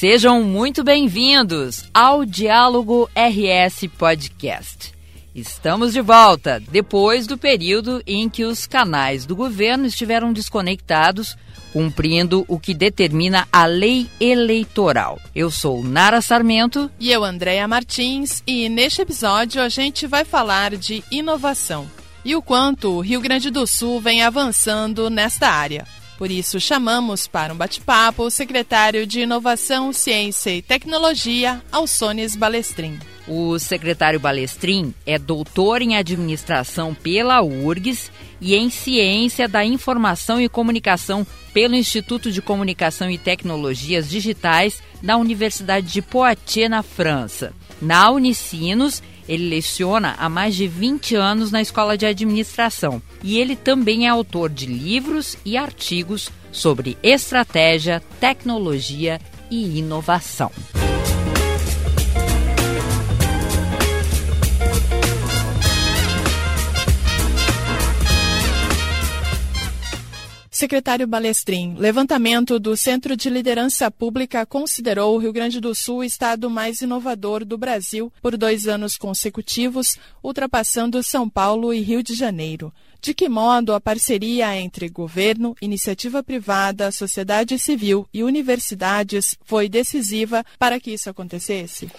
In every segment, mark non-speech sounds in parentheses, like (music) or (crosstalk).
Sejam muito bem-vindos ao Diálogo RS Podcast. Estamos de volta depois do período em que os canais do governo estiveram desconectados, cumprindo o que determina a lei eleitoral. Eu sou Nara Sarmento. E eu, Andréa Martins, e neste episódio a gente vai falar de inovação e o quanto o Rio Grande do Sul vem avançando nesta área. Por isso, chamamos para um bate-papo o secretário de Inovação, Ciência e Tecnologia, Alsones Balestrin. O secretário Balestrin é doutor em administração pela URGS e em ciência da informação e comunicação pelo Instituto de Comunicação e Tecnologias Digitais da Universidade de Poitiers, na França. Na Unicinos, ele leciona há mais de 20 anos na Escola de Administração e ele também é autor de livros e artigos sobre estratégia, tecnologia e inovação. Secretário Balestrin, levantamento do Centro de Liderança Pública considerou o Rio Grande do Sul o estado mais inovador do Brasil por dois anos consecutivos, ultrapassando São Paulo e Rio de Janeiro. De que modo a parceria entre governo, iniciativa privada, sociedade civil e universidades foi decisiva para que isso acontecesse?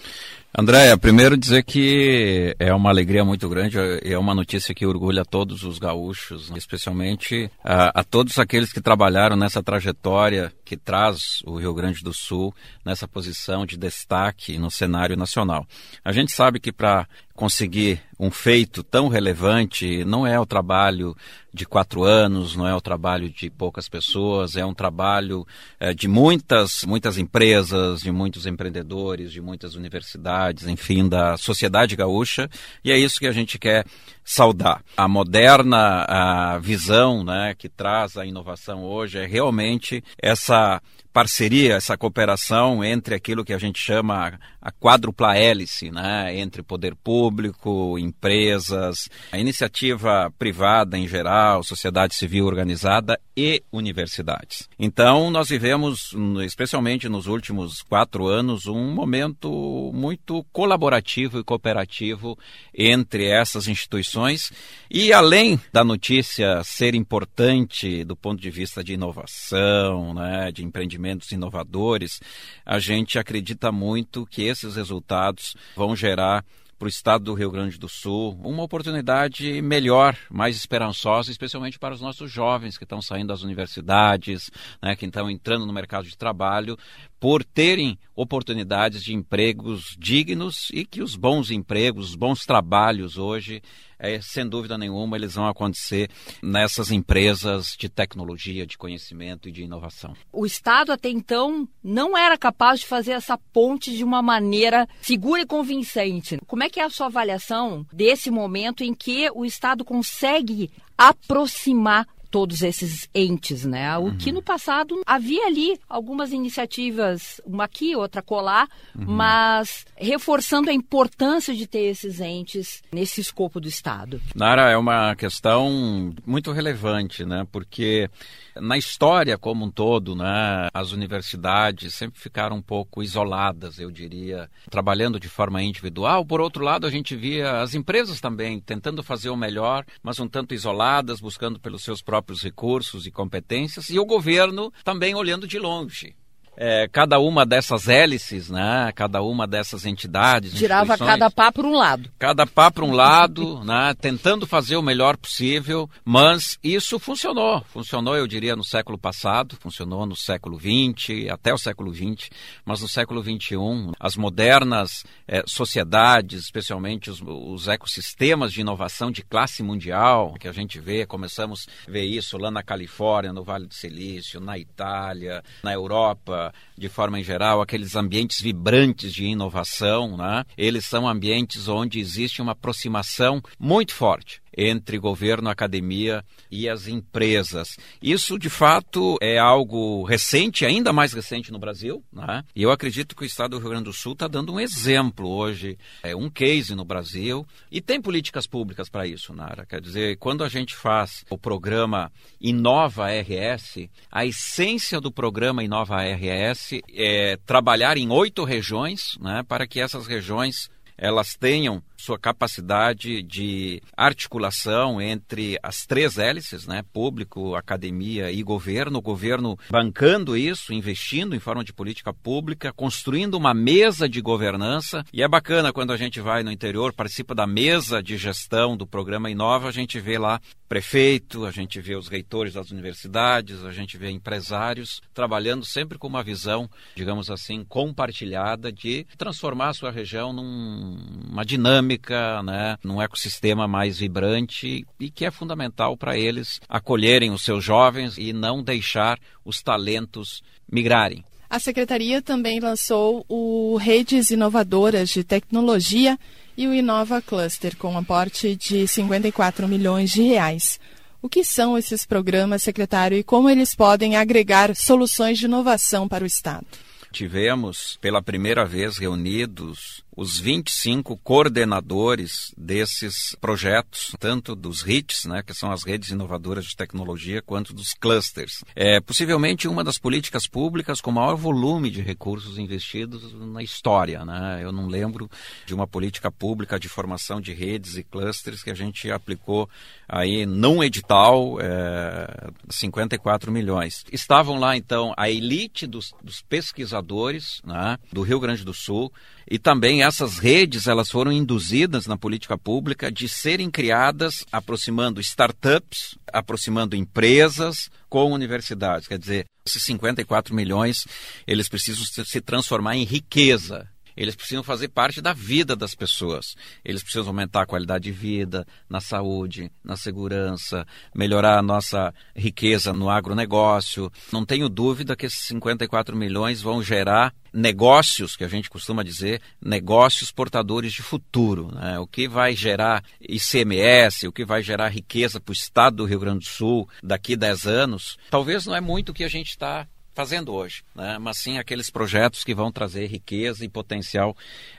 Andréia, primeiro dizer que é uma alegria muito grande, é uma notícia que orgulha todos os gaúchos, especialmente a, a, todos aqueles que trabalharam nessa trajetória que traz o Rio Grande do Sul nessa posição de destaque no cenário nacional. A gente sabe que para conseguir um feito tão relevante não é o trabalho de quatro anos, não é o trabalho de poucas pessoas, é um trabalho é, de muitas, muitas empresas, de muitos empreendedores, de muitas universidades, enfim, da sociedade gaúcha, e é isso que a gente quer saudar. A moderna a visão né, que traz a inovação hoje é realmente essa parceria, essa cooperação entre aquilo que a gente chama a quádrupla hélice, né, entre poder público, empresas, a iniciativa privada em geral, sociedade civil organizada e universidades. Então, nós vivemos, especialmente nos últimos quatro anos, um momento muito colaborativo e cooperativo entre essas instituições. E além da notícia ser importante do ponto de vista de inovação, né, de empreendimento investimentos inovadores, a gente acredita muito que esses resultados vão gerar para o estado do Rio Grande do Sul uma oportunidade melhor, mais esperançosa, especialmente para os nossos jovens que estão saindo das universidades, né, que estão entrando no mercado de trabalho, por terem oportunidades de empregos dignos e que os bons empregos, os bons trabalhos hoje, é, sem dúvida nenhuma, eles vão acontecer nessas empresas de tecnologia, de conhecimento e de inovação. O Estado até então não era capaz de fazer essa ponte de uma maneira segura e convincente. Como é que é a sua avaliação desse momento em que o Estado consegue aproximar todos esses entes, né? O uhum. que no passado havia ali algumas iniciativas, uma aqui, outra colar, uhum. mas reforçando a importância de ter esses entes nesse escopo do Estado. Nara, é uma questão muito relevante, né? Porque na história como um todo, né, as universidades sempre ficaram um pouco isoladas, eu diria, trabalhando de forma individual. Por outro lado, a gente via as empresas também tentando fazer o melhor, mas um tanto isoladas, buscando pelos seus próprios recursos e competências, e o governo também olhando de longe é, cada uma dessas hélices, né, cada uma dessas entidades. Tirava cada pá para um lado. Cada pá para um lado, (laughs) né, tentando fazer o melhor possível, mas isso funcionou. Funcionou, eu diria, no século passado, funcionou no século XX, até o século XX, mas no século XXI, as modernas é, sociedades, especialmente os, os ecossistemas de inovação de classe mundial, que a gente vê, começamos a ver isso lá na Califórnia, no Vale do Silício, na Itália, na Europa, de forma em geral, aqueles ambientes vibrantes de inovação, né? eles são ambientes onde existe uma aproximação muito forte entre governo, academia e as empresas. Isso, de fato, é algo recente, ainda mais recente no Brasil, né? e eu acredito que o Estado do Rio Grande do Sul está dando um exemplo hoje, é um case no Brasil, e tem políticas públicas para isso, Nara. Quer dizer, quando a gente faz o programa Inova RS, a essência do programa Inova RS é trabalhar em oito regiões, né, para que essas regiões elas tenham sua capacidade de articulação entre as três hélices, né? Público, academia e governo. O governo bancando isso, investindo em forma de política pública, construindo uma mesa de governança. E é bacana quando a gente vai no interior, participa da mesa de gestão do programa Inova, a gente vê lá prefeito, a gente vê os reitores das universidades, a gente vê empresários trabalhando sempre com uma visão, digamos assim, compartilhada de transformar a sua região numa dinâmica dinâmica, né, num ecossistema mais vibrante e que é fundamental para eles acolherem os seus jovens e não deixar os talentos migrarem. A secretaria também lançou o Redes Inovadoras de Tecnologia e o Inova Cluster, com um aporte de 54 milhões de reais. O que são esses programas, secretário, e como eles podem agregar soluções de inovação para o Estado? Tivemos pela primeira vez reunidos os 25 coordenadores desses projetos, tanto dos RITs, né, que são as redes inovadoras de tecnologia, quanto dos clusters. É possivelmente uma das políticas públicas com maior volume de recursos investidos na história. Né? Eu não lembro de uma política pública de formação de redes e clusters que a gente aplicou aí num edital é, 54 milhões. Estavam lá então a elite dos, dos pesquisadores né, do Rio Grande do Sul e também essas redes elas foram induzidas na política pública de serem criadas aproximando startups, aproximando empresas com universidades. Quer dizer, esses 54 milhões eles precisam se transformar em riqueza eles precisam fazer parte da vida das pessoas. Eles precisam aumentar a qualidade de vida, na saúde, na segurança, melhorar a nossa riqueza no agronegócio. Não tenho dúvida que esses 54 milhões vão gerar negócios, que a gente costuma dizer, negócios portadores de futuro. Né? O que vai gerar ICMS, o que vai gerar riqueza para o estado do Rio Grande do Sul daqui a 10 anos, talvez não é muito o que a gente está fazendo hoje, né? mas sim aqueles projetos que vão trazer riqueza e potencial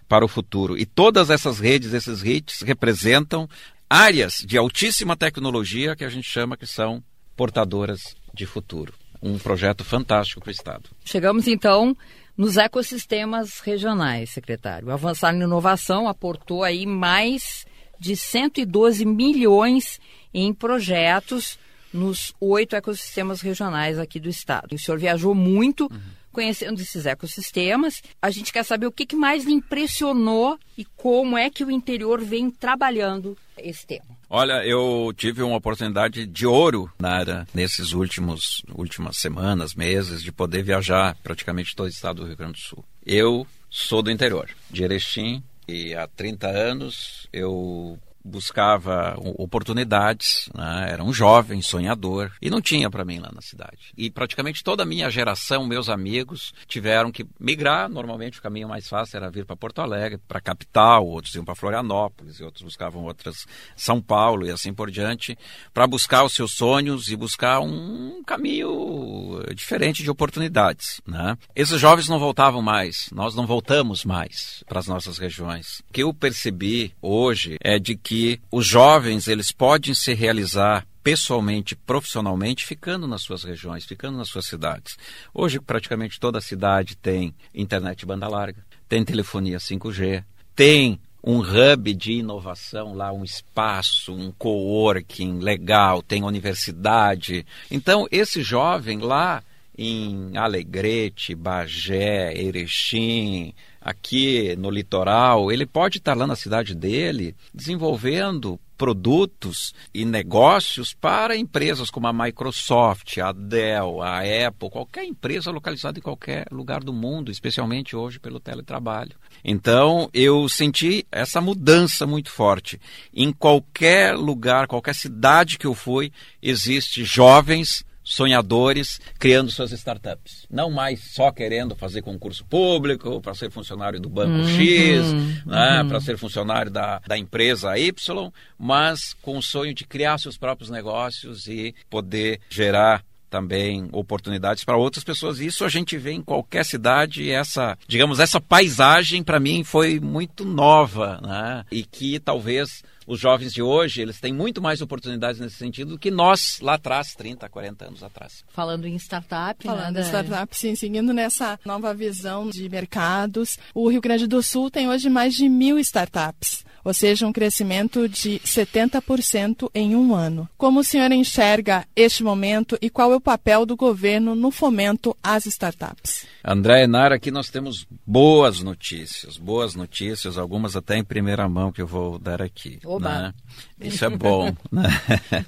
para o futuro. E todas essas redes, esses REITs, representam áreas de altíssima tecnologia que a gente chama que são portadoras de futuro. Um projeto fantástico para o Estado. Chegamos então nos ecossistemas regionais, secretário. Avançar em Inovação aportou aí mais de 112 milhões em projetos nos oito ecossistemas regionais aqui do estado. O senhor viajou muito uhum. conhecendo esses ecossistemas. A gente quer saber o que, que mais lhe impressionou e como é que o interior vem trabalhando esse tema. Olha, eu tive uma oportunidade de ouro Nara, nesses últimos últimas semanas, meses, de poder viajar praticamente todo o estado do Rio Grande do Sul. Eu sou do interior, de Erechim, e há 30 anos eu buscava oportunidades, né? era um jovem sonhador e não tinha para mim lá na cidade. E praticamente toda a minha geração, meus amigos, tiveram que migrar. Normalmente o caminho mais fácil era vir para Porto Alegre, para a capital, outros iam para Florianópolis, e outros buscavam outras São Paulo e assim por diante, para buscar os seus sonhos e buscar um caminho diferente de oportunidades. Né? Esses jovens não voltavam mais, nós não voltamos mais para as nossas regiões. O que eu percebi hoje é de que que os jovens eles podem se realizar pessoalmente, profissionalmente, ficando nas suas regiões, ficando nas suas cidades. Hoje, praticamente toda cidade tem internet banda larga, tem telefonia 5G, tem um hub de inovação lá, um espaço, um coworking legal, tem universidade. Então, esse jovem lá em Alegrete, Bagé, Erechim, aqui no litoral, ele pode estar lá na cidade dele desenvolvendo produtos e negócios para empresas como a Microsoft, a Dell, a Apple, qualquer empresa localizada em qualquer lugar do mundo, especialmente hoje pelo teletrabalho. Então, eu senti essa mudança muito forte. Em qualquer lugar, qualquer cidade que eu fui, existe jovens sonhadores criando suas startups. Não mais só querendo fazer concurso público para ser funcionário do banco uhum, X, né, uhum. para ser funcionário da, da empresa Y, mas com o sonho de criar seus próprios negócios e poder gerar também oportunidades para outras pessoas. Isso a gente vê em qualquer cidade. Essa, digamos, essa paisagem para mim foi muito nova, né? E que talvez os jovens de hoje, eles têm muito mais oportunidades nesse sentido do que nós lá atrás, 30, 40 anos atrás. Falando em startup, né, Falando né, em startup, sim, seguindo nessa nova visão de mercados, o Rio Grande do Sul tem hoje mais de mil startups ou seja, um crescimento de 70% em um ano. Como o senhor enxerga este momento e qual é o papel do governo no fomento às startups? André Enar, aqui nós temos boas notícias, boas notícias, algumas até em primeira mão que eu vou dar aqui. Oba. Né? Isso é bom, (laughs) né?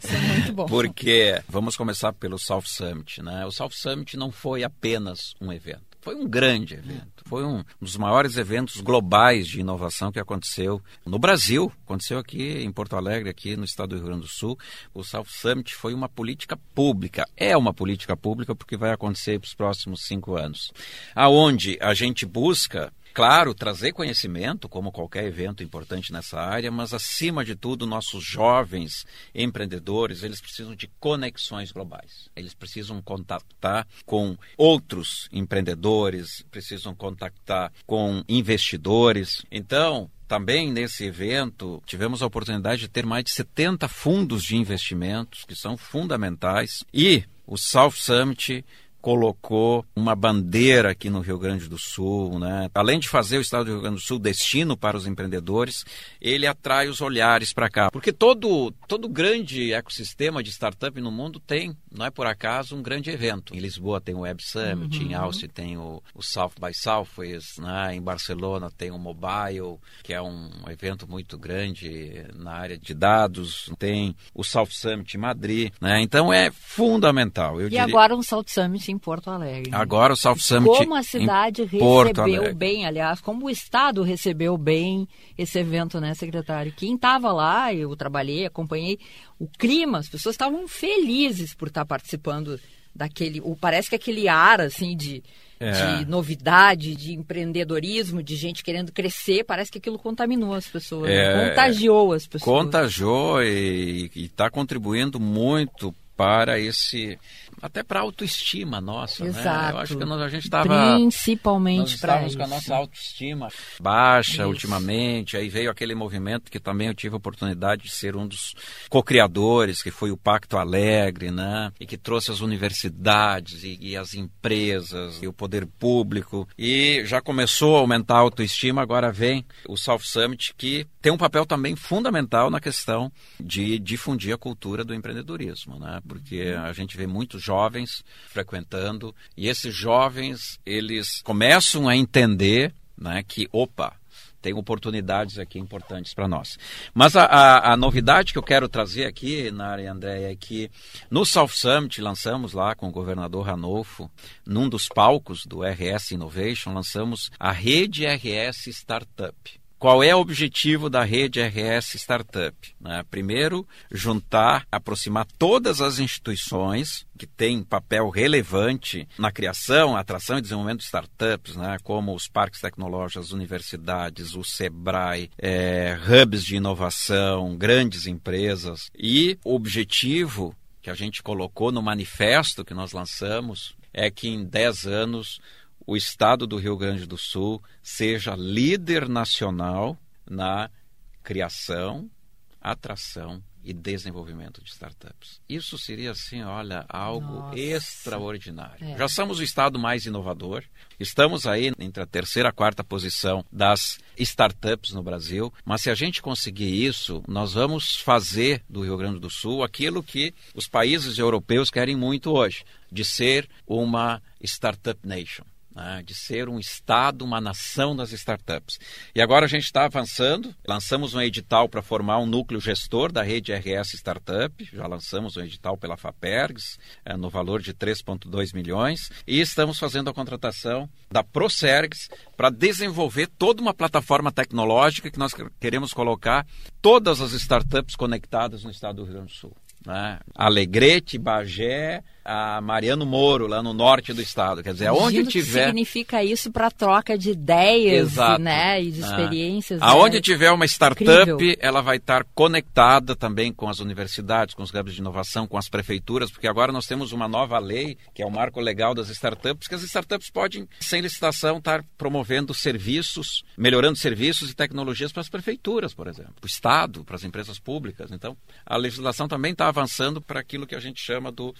Isso é muito bom. Porque vamos começar pelo South Summit, né? O South Summit não foi apenas um evento. Foi um grande evento. Foi um dos maiores eventos globais de inovação que aconteceu no Brasil. Aconteceu aqui em Porto Alegre, aqui no estado do Rio Grande do Sul. O South Summit foi uma política pública. É uma política pública porque vai acontecer para os próximos cinco anos. Aonde a gente busca Claro, trazer conhecimento, como qualquer evento importante nessa área, mas acima de tudo, nossos jovens empreendedores, eles precisam de conexões globais. Eles precisam contactar com outros empreendedores, precisam contactar com investidores. Então, também nesse evento tivemos a oportunidade de ter mais de 70 fundos de investimentos que são fundamentais e o South Summit colocou uma bandeira aqui no Rio Grande do Sul, né? Além de fazer o estado do Rio Grande do Sul destino para os empreendedores, ele atrai os olhares para cá, porque todo todo grande ecossistema de startup no mundo tem, não é por acaso, um grande evento. Em Lisboa tem o Web Summit, uhum. em Austin tem o, o, South by Southwest, né? Em Barcelona tem o Mobile, que é um evento muito grande na área de dados, tem o South Summit em Madrid, né? Então é fundamental. e diria... agora um South Summit em Porto Alegre. Né? Agora o South Summit. Como a cidade recebeu bem, aliás, como o Estado recebeu bem esse evento, né, secretário? Quem estava lá, eu trabalhei, acompanhei o clima, as pessoas estavam felizes por estar participando daquele. O, parece que aquele ar, assim, de. É. de novidade, de empreendedorismo, de gente querendo crescer, parece que aquilo contaminou as pessoas, né? é, né? contagiou as pessoas. Contagiou e está contribuindo muito para esse até para a autoestima nossa, Exato. né? Eu acho que nós, a gente estava principalmente para isso. com a nossa autoestima baixa isso. ultimamente, aí veio aquele movimento que também eu tive a oportunidade de ser um dos co-criadores, que foi o Pacto Alegre, né? E que trouxe as universidades e, e as empresas e o poder público e já começou a aumentar a autoestima, agora vem o South Summit que tem um papel também fundamental na questão de difundir a cultura do empreendedorismo, né? Porque a gente vê muitos jovens frequentando e esses jovens eles começam a entender, né, que opa tem oportunidades aqui importantes para nós. Mas a, a, a, novidade que eu quero trazer aqui, Nara e André, é que no South Summit lançamos lá com o governador Ranolfo, num dos palcos do RS Innovation, lançamos a rede RS Startup. Qual é o objetivo da rede RS Startup? Né? Primeiro, juntar, aproximar todas as instituições que têm papel relevante na criação, atração e desenvolvimento de startups, né? como os parques tecnológicos, as universidades, o SEBRAE, é, hubs de inovação, grandes empresas. E o objetivo que a gente colocou no manifesto que nós lançamos é que em 10 anos o estado do Rio Grande do Sul seja líder nacional na criação, atração e desenvolvimento de startups. Isso seria assim, olha, algo Nossa. extraordinário. É. Já somos o estado mais inovador. Estamos aí entre a terceira e a quarta posição das startups no Brasil, mas se a gente conseguir isso, nós vamos fazer do Rio Grande do Sul aquilo que os países europeus querem muito hoje, de ser uma startup nation né, de ser um Estado, uma nação das startups. E agora a gente está avançando, lançamos um edital para formar um núcleo gestor da rede RS Startup, já lançamos um edital pela FAPERGS, é, no valor de 3,2 milhões, e estamos fazendo a contratação da Procergs para desenvolver toda uma plataforma tecnológica que nós queremos colocar todas as startups conectadas no estado do Rio Grande do Sul. Né? Alegrete, Bagé, a Mariano Moro, lá no norte do estado. Quer dizer, aonde Imagino tiver. Que significa isso para troca de ideias Exato. né, e de Ah. experiências. Aonde né? tiver uma startup, Incrível. ela vai estar conectada também com as universidades, com os hubs de inovação, com as prefeituras, porque agora nós temos uma nova lei, que é o marco legal das startups, que as startups podem, sem licitação, estar promovendo serviços, melhorando serviços e tecnologias para as prefeituras, por exemplo, para o Estado, para as empresas públicas. Então, a legislação também está avançando para aquilo que a gente chama do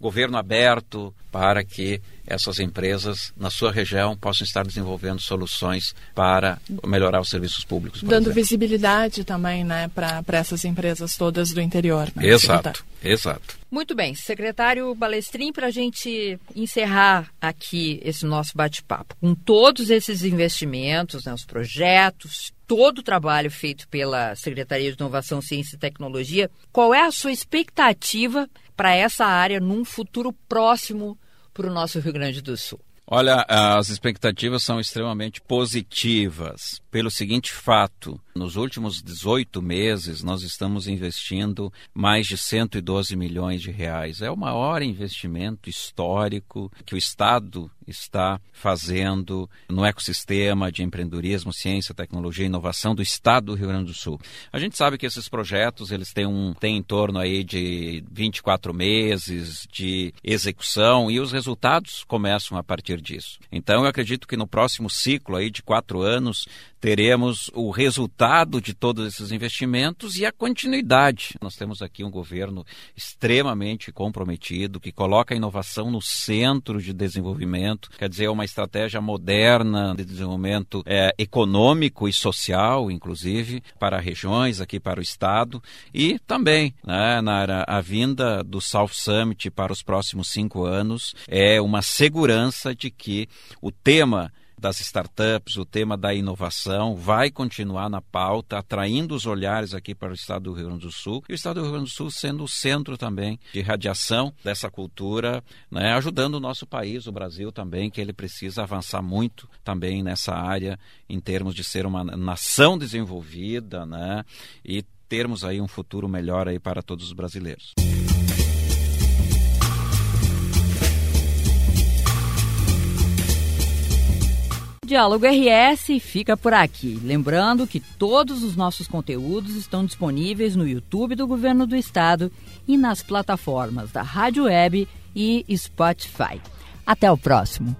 governo aberto, para que essas empresas, na sua região, possam estar desenvolvendo soluções para melhorar os serviços públicos. Dando exemplo. visibilidade também, né, para essas empresas todas do interior. Né, Exato, exato. Muito bem, secretário Balestrin, para a gente encerrar aqui esse nosso bate-papo, com todos esses investimentos, né, os projetos, todo o trabalho feito pela Secretaria de Inovação, Ciência e Tecnologia, qual é a sua expectativa para essa área num futuro próximo para o nosso Rio Grande do Sul? Olha, as expectativas são extremamente positivas, pelo seguinte fato: nos últimos 18 meses, nós estamos investindo mais de 112 milhões de reais. É o maior investimento histórico que o Estado está fazendo no ecossistema de empreendedorismo, ciência, tecnologia e inovação do Estado do Rio Grande do Sul. A gente sabe que esses projetos eles têm, um, têm em torno aí de 24 meses de execução e os resultados começam a partir disso. Então, eu acredito que no próximo ciclo aí de quatro anos teremos o resultado de todos esses investimentos e a continuidade. Nós temos aqui um governo extremamente comprometido que coloca a inovação no centro de desenvolvimento, quer dizer, uma estratégia moderna de desenvolvimento é, econômico e social, inclusive, para regiões, aqui para o Estado, e também né, na, a vinda do South Summit para os próximos cinco anos é uma segurança de que o tema das startups, o tema da inovação vai continuar na pauta, atraindo os olhares aqui para o estado do Rio Grande do Sul e o estado do Rio Grande do Sul sendo o centro também de radiação dessa cultura, né, ajudando o nosso país, o Brasil também, que ele precisa avançar muito também nessa área em termos de ser uma nação desenvolvida, né, e termos aí um futuro melhor aí para todos os brasileiros. Diálogo RS fica por aqui. Lembrando que todos os nossos conteúdos estão disponíveis no YouTube do Governo do Estado e nas plataformas da Rádio Web e Spotify. Até o próximo.